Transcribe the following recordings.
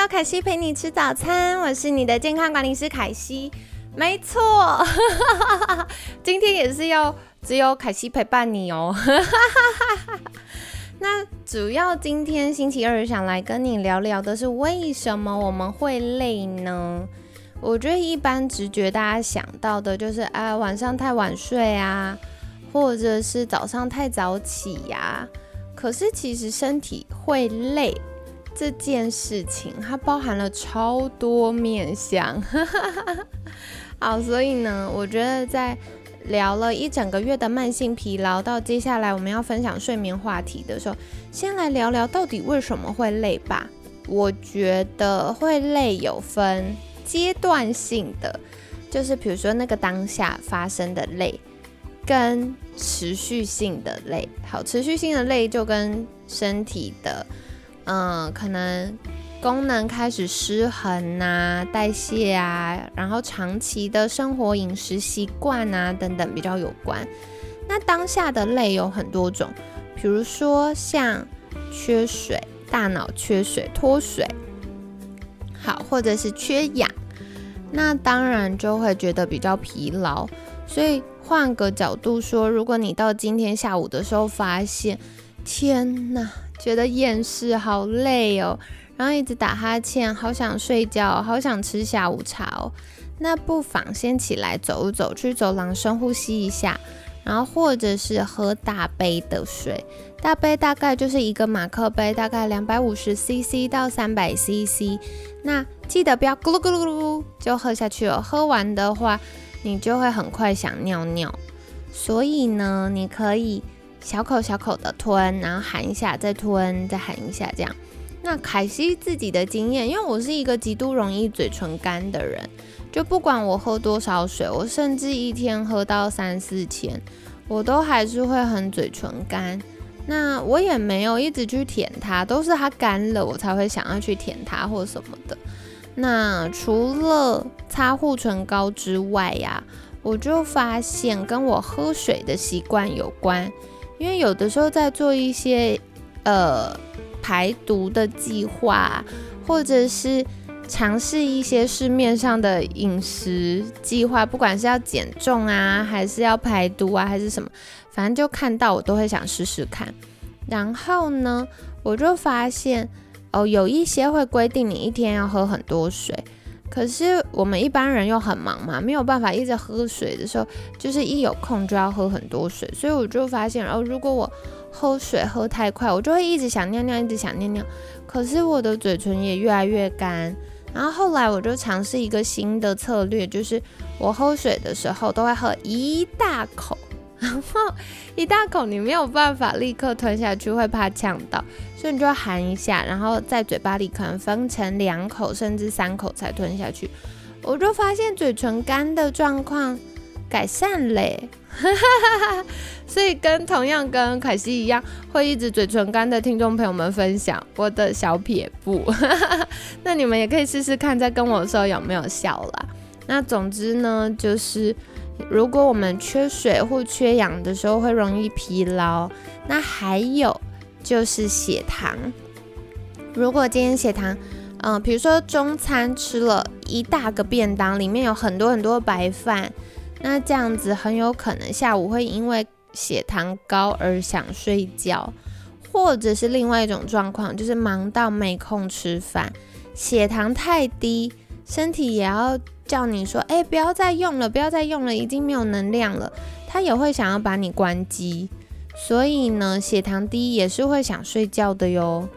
要，凯西陪你吃早餐，我是你的健康管理师凯西。没错，今天也是要只有凯西陪伴你哦。那主要今天星期二想来跟你聊聊的是为什么我们会累呢？我觉得一般直觉大家想到的就是啊晚上太晚睡啊，或者是早上太早起呀。可是其实身体会累。这件事情它包含了超多面向，好，所以呢，我觉得在聊了一整个月的慢性疲劳，到接下来我们要分享睡眠话题的时候，先来聊聊到底为什么会累吧。我觉得会累有分阶段性的，就是比如说那个当下发生的累，跟持续性的累。好，持续性的累就跟身体的。嗯，可能功能开始失衡呐，代谢啊，然后长期的生活饮食习惯啊等等比较有关。那当下的累有很多种，比如说像缺水，大脑缺水脱水，好，或者是缺氧，那当然就会觉得比较疲劳。所以换个角度说，如果你到今天下午的时候发现，天呐！觉得厌世，好累哦，然后一直打哈欠，好想睡觉，好想吃下午茶哦。那不妨先起来走一走，去走廊深呼吸一下，然后或者是喝大杯的水，大杯大概就是一个马克杯，大概两百五十 CC 到三百 CC。那记得不要咕噜咕噜咕噜就喝下去哦，喝完的话你就会很快想尿尿。所以呢，你可以。小口小口的吞，然后含一下，再吞，再含一下，这样。那凯西自己的经验，因为我是一个极度容易嘴唇干的人，就不管我喝多少水，我甚至一天喝到三四千，我都还是会很嘴唇干。那我也没有一直去舔它，都是它干了，我才会想要去舔它或什么的。那除了擦护唇膏之外呀，我就发现跟我喝水的习惯有关。因为有的时候在做一些呃排毒的计划，或者是尝试一些市面上的饮食计划，不管是要减重啊，还是要排毒啊，还是什么，反正就看到我都会想试试看。然后呢，我就发现哦，有一些会规定你一天要喝很多水。可是我们一般人又很忙嘛，没有办法一直喝水的时候，就是一有空就要喝很多水。所以我就发现，哦，如果我喝水喝太快，我就会一直想尿尿，一直想尿尿。可是我的嘴唇也越来越干。然后后来我就尝试一个新的策略，就是我喝水的时候都会喝一大口。然后一大口你没有办法立刻吞下去，会怕呛到，所以你就含一下，然后在嘴巴里可能分成两口甚至三口才吞下去。我就发现嘴唇干的状况改善嘞，所以跟同样跟凯西一样会一直嘴唇干的听众朋友们分享我的小撇步，那你们也可以试试看，在跟我说有没有效啦。那总之呢，就是。如果我们缺水或缺氧的时候，会容易疲劳。那还有就是血糖。如果今天血糖，嗯，比如说中餐吃了一大个便当，里面有很多很多白饭，那这样子很有可能下午会因为血糖高而想睡觉，或者是另外一种状况，就是忙到没空吃饭，血糖太低，身体也要。叫你说，哎，不要再用了，不要再用了，已经没有能量了。他也会想要把你关机，所以呢，血糖低也是会想睡觉的哟。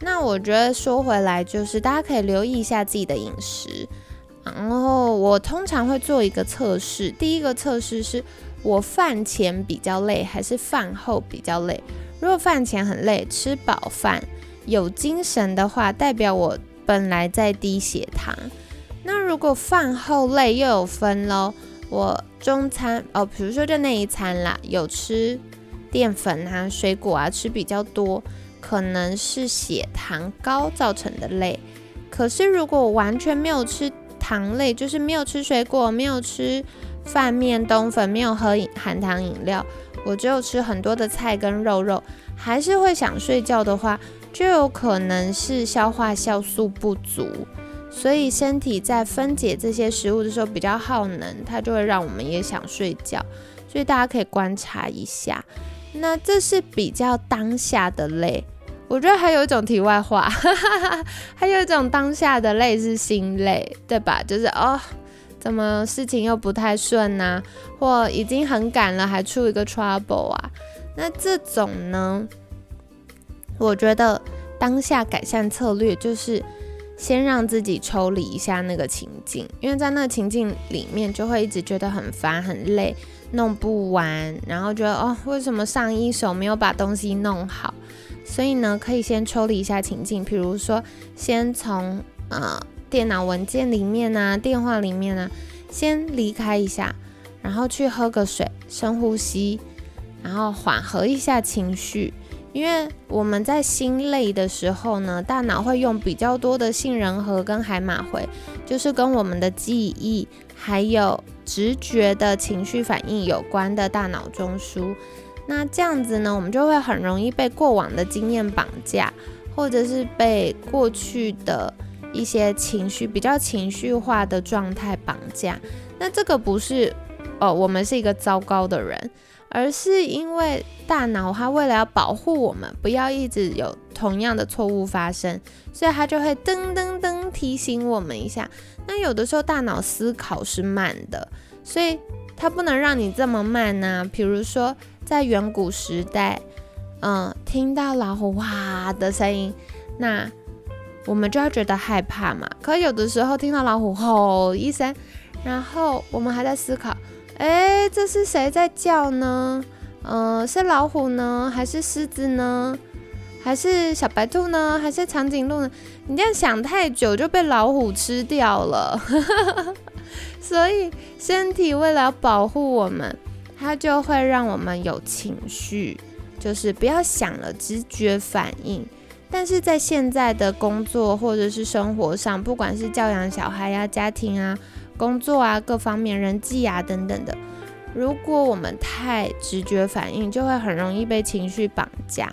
那我觉得说回来，就是大家可以留意一下自己的饮食。然后我通常会做一个测试，第一个测试是我饭前比较累，还是饭后比较累？如果饭前很累，吃饱饭有精神的话，代表我本来在低血糖。那如果饭后累又有分喽，我中餐哦，比如说就那一餐啦，有吃淀粉啊、水果啊，吃比较多，可能是血糖高造成的累。可是如果我完全没有吃糖类，就是没有吃水果，没有吃饭面、冬粉，没有喝含糖饮料，我只有吃很多的菜跟肉肉，还是会想睡觉的话，就有可能是消化酵素不足。所以身体在分解这些食物的时候比较耗能，它就会让我们也想睡觉。所以大家可以观察一下。那这是比较当下的累。我觉得还有一种题外话，还有一种当下的累是心累，对吧？就是哦，怎么事情又不太顺呐，或已经很赶了还出一个 trouble 啊？那这种呢，我觉得当下改善策略就是。先让自己抽离一下那个情境，因为在那个情境里面就会一直觉得很烦很累，弄不完，然后觉得哦，为什么上一手没有把东西弄好？所以呢，可以先抽离一下情境，比如说先从呃电脑文件里面啊、电话里面啊，先离开一下，然后去喝个水，深呼吸，然后缓和一下情绪。因为我们在心累的时候呢，大脑会用比较多的杏仁核跟海马回，就是跟我们的记忆还有直觉的情绪反应有关的大脑中枢。那这样子呢，我们就会很容易被过往的经验绑架，或者是被过去的一些情绪比较情绪化的状态绑架。那这个不是哦，我们是一个糟糕的人。而是因为大脑它为了要保护我们，不要一直有同样的错误发生，所以它就会噔噔噔提醒我们一下。那有的时候大脑思考是慢的，所以它不能让你这么慢呐。比如说在远古时代，嗯，听到老虎哇的声音，那我们就要觉得害怕嘛。可有的时候听到老虎吼一声，然后我们还在思考。哎，这是谁在叫呢？嗯，是老虎呢，还是狮子呢？还是小白兔呢？还是长颈鹿呢？你这样想太久就被老虎吃掉了。所以身体为了保护我们，它就会让我们有情绪，就是不要想了，直觉反应。但是在现在的工作或者是生活上，不管是教养小孩呀、家庭啊。工作啊，各方面人际啊等等的，如果我们太直觉反应，就会很容易被情绪绑架。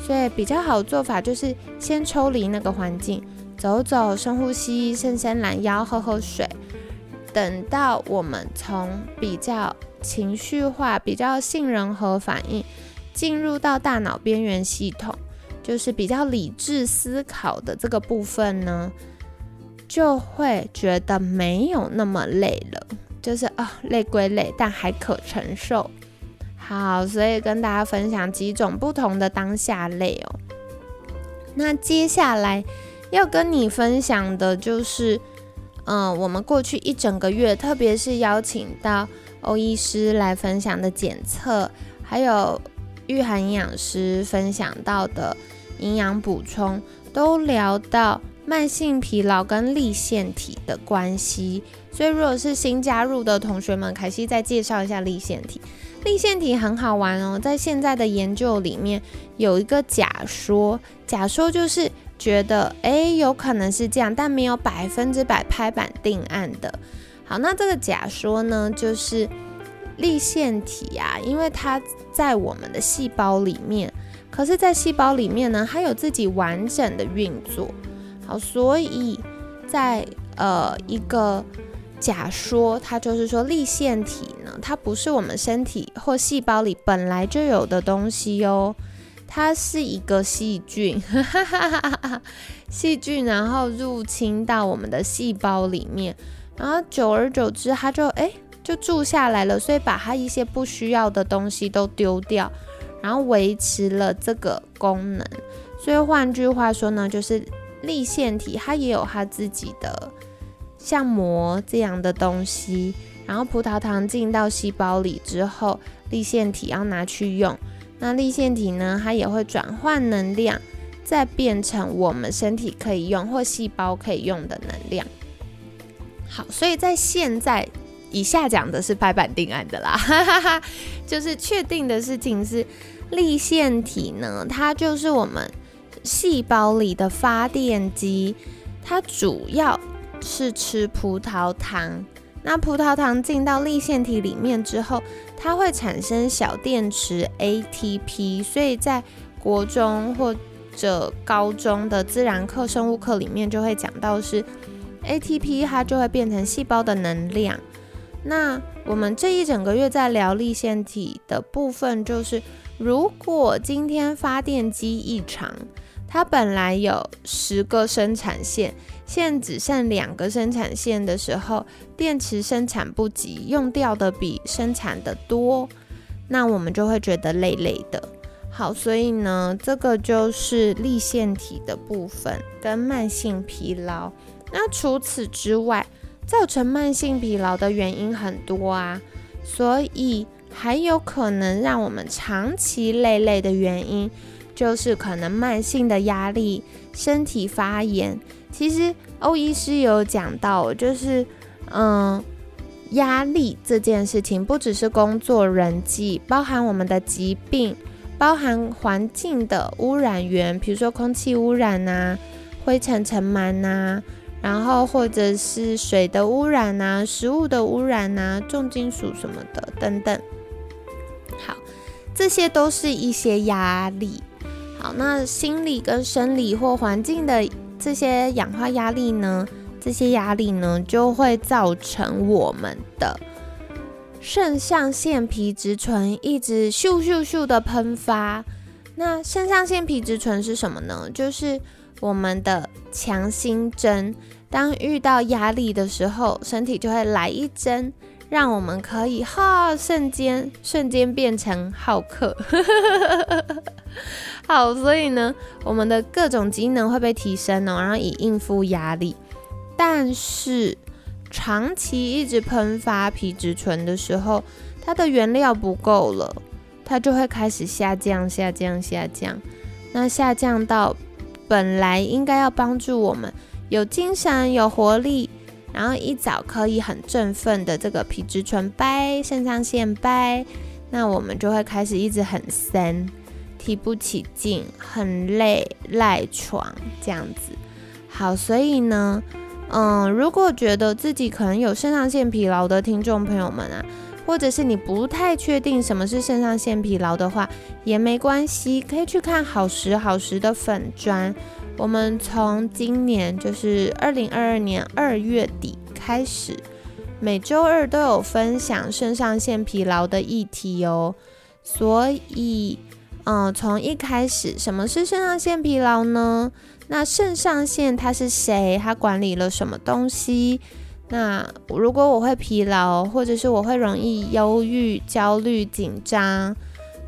所以比较好的做法就是先抽离那个环境，走走，深呼吸，伸伸懒腰，喝喝水。等到我们从比较情绪化、比较杏仁核反应，进入到大脑边缘系统，就是比较理智思考的这个部分呢。就会觉得没有那么累了，就是啊，累归累，但还可承受。好，所以跟大家分享几种不同的当下累哦。那接下来要跟你分享的就是，嗯，我们过去一整个月，特别是邀请到欧医师来分享的检测，还有御寒营养师分享到的营养补充，都聊到。慢性疲劳跟立腺体的关系，所以如果是新加入的同学们，凯西再介绍一下立腺体。立腺体很好玩哦，在现在的研究里面有一个假说，假说就是觉得，哎，有可能是这样，但没有百分之百拍板定案的。好，那这个假说呢，就是立腺体啊，因为它在我们的细胞里面，可是，在细胞里面呢，它有自己完整的运作。好，所以在呃一个假说，它就是说立腺体呢，它不是我们身体或细胞里本来就有的东西哟，它是一个细菌，细菌然后入侵到我们的细胞里面，然后久而久之，它就哎就住下来了，所以把它一些不需要的东西都丢掉，然后维持了这个功能。所以换句话说呢，就是。立腺体它也有它自己的像膜这样的东西，然后葡萄糖进到细胞里之后，立腺体要拿去用。那立腺体呢，它也会转换能量再变成我们身体可以用或细胞可以用的能量。好，所以在现在以下讲的是拍板定案的啦，哈哈哈就是确定的事情是，立腺体呢，它就是我们细胞里的发电机，它主要是吃葡萄糖。那葡萄糖进到立腺体里面之后，它会产生小电池 ATP，所以在国中或者高中的自然课、生物课里面就会讲到是 ATP，它就会变成细胞的能量。那我们这一整个月在聊立腺体的部分，就是如果今天发电机异常，它本来有十个生产线，现在只剩两个生产线的时候，电池生产不及，用掉的比生产的多，那我们就会觉得累累的。好，所以呢，这个就是立腺体的部分跟慢性疲劳。那除此之外，造成慢性疲劳的原因很多啊，所以还有可能让我们长期累累的原因，就是可能慢性的压力、身体发炎。其实欧医师有讲到，就是嗯，压力这件事情不只是工作、人际，包含我们的疾病。包含环境的污染源，比如说空气污染呐、灰尘尘螨呐，然后或者是水的污染呐、食物的污染呐、重金属什么的等等。好，这些都是一些压力。那心理跟生理或环境的这些氧化压力呢？这些压力呢，就会造成我们的。肾上腺皮质醇一直咻咻咻的喷发，那肾上腺皮质醇是什么呢？就是我们的强心针。当遇到压力的时候，身体就会来一针，让我们可以哈瞬间瞬间变成好客。好，所以呢，我们的各种机能会被提升哦，然后以应付压力。但是长期一直喷发皮质醇的时候，它的原料不够了，它就会开始下降、下降、下降。那下降到本来应该要帮助我们有精神、有活力，然后一早可以很振奋的这个皮质醇掰、肾上腺掰，那我们就会开始一直很酸、提不起劲、很累、赖床这样子。好，所以呢。嗯，如果觉得自己可能有肾上腺疲劳的听众朋友们啊，或者是你不太确定什么是肾上腺疲劳的话，也没关系，可以去看好时好时的粉砖。我们从今年就是二零二二年二月底开始，每周二都有分享肾上腺疲劳的议题哦。所以，嗯，从一开始，什么是肾上腺疲劳呢？那肾上腺它是谁？它管理了什么东西？那如果我会疲劳，或者是我会容易忧郁、焦虑、紧张、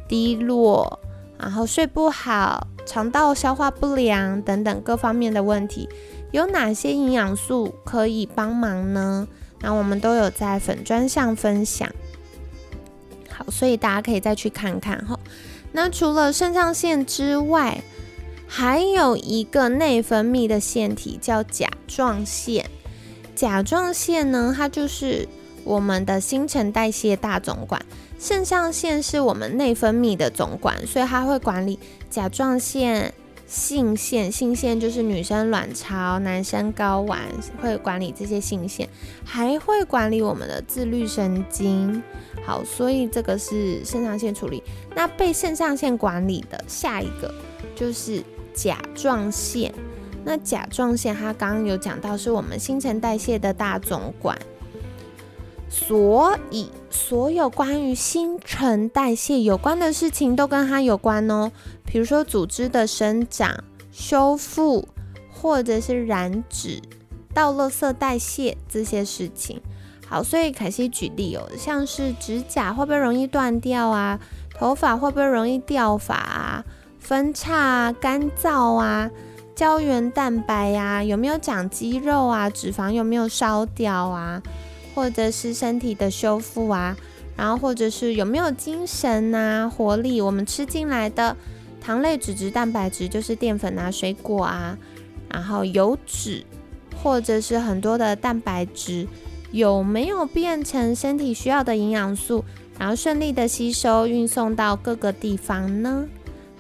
低落，然后睡不好、肠道消化不良等等各方面的问题，有哪些营养素可以帮忙呢？那我们都有在粉砖上分享。好，所以大家可以再去看看哈。那除了肾上腺之外，还有一个内分泌的腺体叫甲状腺，甲状腺呢，它就是我们的新陈代谢大总管。肾上腺是我们内分泌的总管，所以它会管理甲状腺、性腺。性腺就是女生卵巢，男生睾丸，会管理这些性腺，还会管理我们的自律神经。好，所以这个是肾上腺处理。那被肾上腺管理的下一个就是。甲状腺，那甲状腺它刚刚有讲到是我们新陈代谢的大总管，所以所有关于新陈代谢有关的事情都跟它有关哦。比如说组织的生长、修复，或者是燃脂、到垃圾代谢这些事情。好，所以凯西举例哦，像是指甲会不会容易断掉啊？头发会不会容易掉发啊？分叉啊，干燥啊，胶原蛋白呀，有没有长肌肉啊？脂肪有没有烧掉啊？或者是身体的修复啊？然后或者是有没有精神啊，活力？我们吃进来的糖类、脂质、蛋白质就是淀粉啊、水果啊，然后油脂或者是很多的蛋白质，有没有变成身体需要的营养素，然后顺利的吸收、运送到各个地方呢？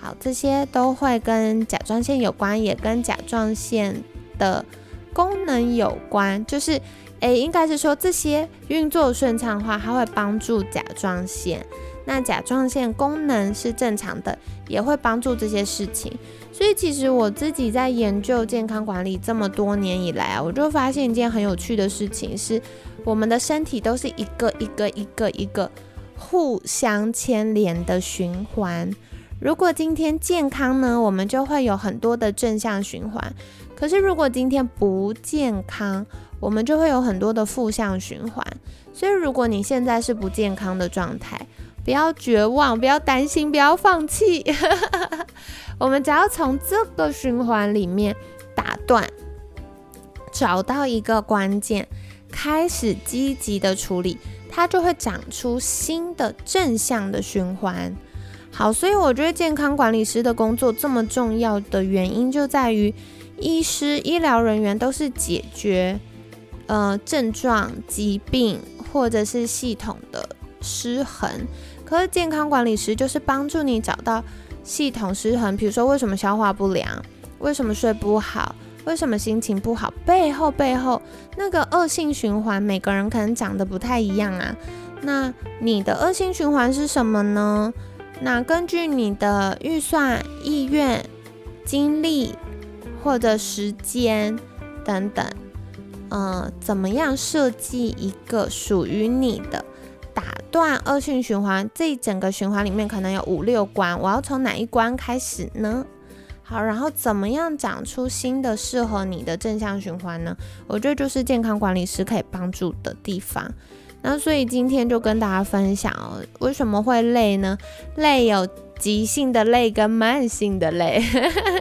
好，这些都会跟甲状腺有关，也跟甲状腺的功能有关。就是，诶，应该是说这些运作顺畅的话，它会帮助甲状腺。那甲状腺功能是正常的，也会帮助这些事情。所以其实我自己在研究健康管理这么多年以来啊，我就发现一件很有趣的事情是，我们的身体都是一个一个一个一个互相牵连的循环。如果今天健康呢，我们就会有很多的正向循环。可是如果今天不健康，我们就会有很多的负向循环。所以如果你现在是不健康的状态，不要绝望，不要担心，不要放弃。我们只要从这个循环里面打断，找到一个关键，开始积极的处理，它就会长出新的正向的循环。好，所以我觉得健康管理师的工作这么重要的原因，就在于医师、医疗人员都是解决呃症状、疾病或者是系统的失衡。可是健康管理师就是帮助你找到系统失衡，比如说为什么消化不良，为什么睡不好，为什么心情不好，背后背后那个恶性循环，每个人可能长得不太一样啊。那你的恶性循环是什么呢？那根据你的预算、意愿、精力或者时间等等，嗯，怎么样设计一个属于你的？断恶性循环，这一整个循环里面可能有五六关，我要从哪一关开始呢？好，然后怎么样长出新的适合你的正向循环呢？我觉得就是健康管理师可以帮助的地方。那所以今天就跟大家分享哦，为什么会累呢？累有急性的累跟慢性的累。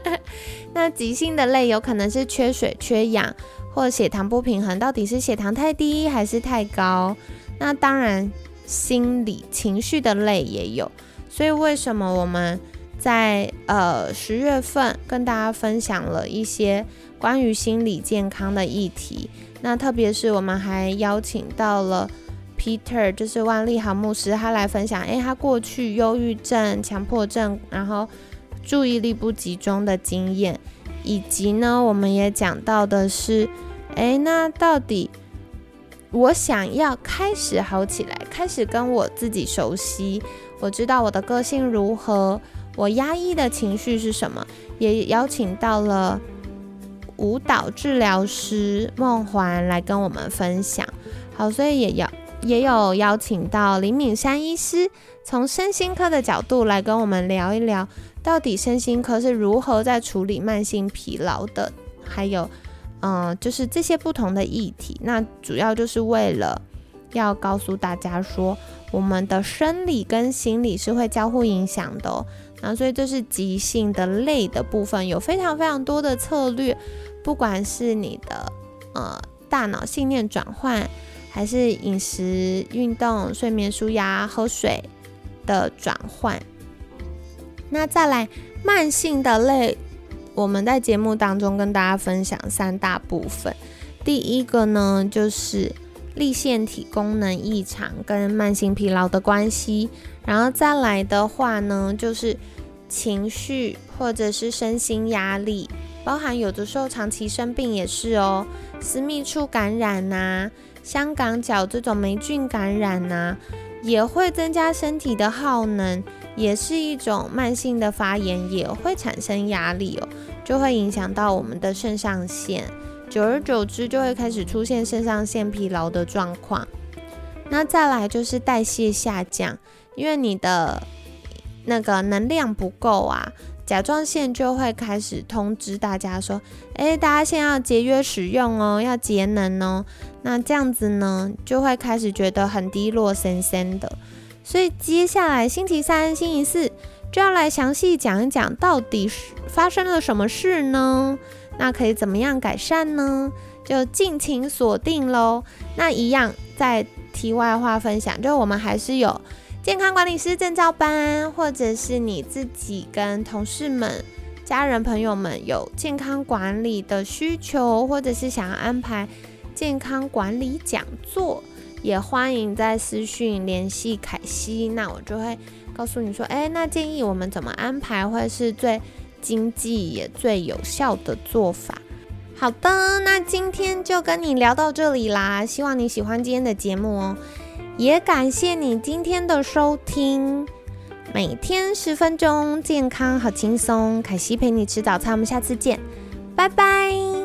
那急性的累有可能是缺水、缺氧，或血糖不平衡，到底是血糖太低还是太高？那当然。心理情绪的累也有，所以为什么我们在呃十月份跟大家分享了一些关于心理健康的议题？那特别是我们还邀请到了 Peter，就是万利豪牧师，他来分享，诶，他过去忧郁症、强迫症，然后注意力不集中的经验，以及呢，我们也讲到的是，诶，那到底？我想要开始好起来，开始跟我自己熟悉。我知道我的个性如何，我压抑的情绪是什么。也邀请到了舞蹈治疗师梦环来跟我们分享。好，所以也要也有邀请到林敏山医师，从身心科的角度来跟我们聊一聊，到底身心科是如何在处理慢性疲劳的，还有。嗯，就是这些不同的议题，那主要就是为了要告诉大家说，我们的生理跟心理是会交互影响的哦。那所以这是急性的累的部分，有非常非常多的策略，不管是你的呃大脑信念转换，还是饮食、运动、睡眠、舒压、喝水的转换。那再来慢性的累。我们在节目当中跟大家分享三大部分，第一个呢就是立腺体功能异常跟慢性疲劳的关系，然后再来的话呢就是情绪或者是身心压力，包含有的时候长期生病也是哦，私密处感染呐，香港脚这种霉菌感染呐，也会增加身体的耗能。也是一种慢性的发炎，也会产生压力哦，就会影响到我们的肾上腺，久而久之就会开始出现肾上腺疲劳的状况。那再来就是代谢下降，因为你的那个能量不够啊，甲状腺就会开始通知大家说，诶，大家现在要节约使用哦，要节能哦。那这样子呢，就会开始觉得很低落、森森的。所以接下来星期三、星期四就要来详细讲一讲，到底是发生了什么事呢？那可以怎么样改善呢？就尽情锁定喽。那一样在题外话分享，就我们还是有健康管理师证照班，或者是你自己跟同事们、家人朋友们有健康管理的需求，或者是想要安排健康管理讲座，也欢迎在私讯联系凯西，那我就会告诉你说，哎，那建议我们怎么安排会是最经济也最有效的做法。好的，那今天就跟你聊到这里啦，希望你喜欢今天的节目哦。也感谢你今天的收听，每天十分钟，健康好轻松。凯西陪你吃早餐，我们下次见，拜拜。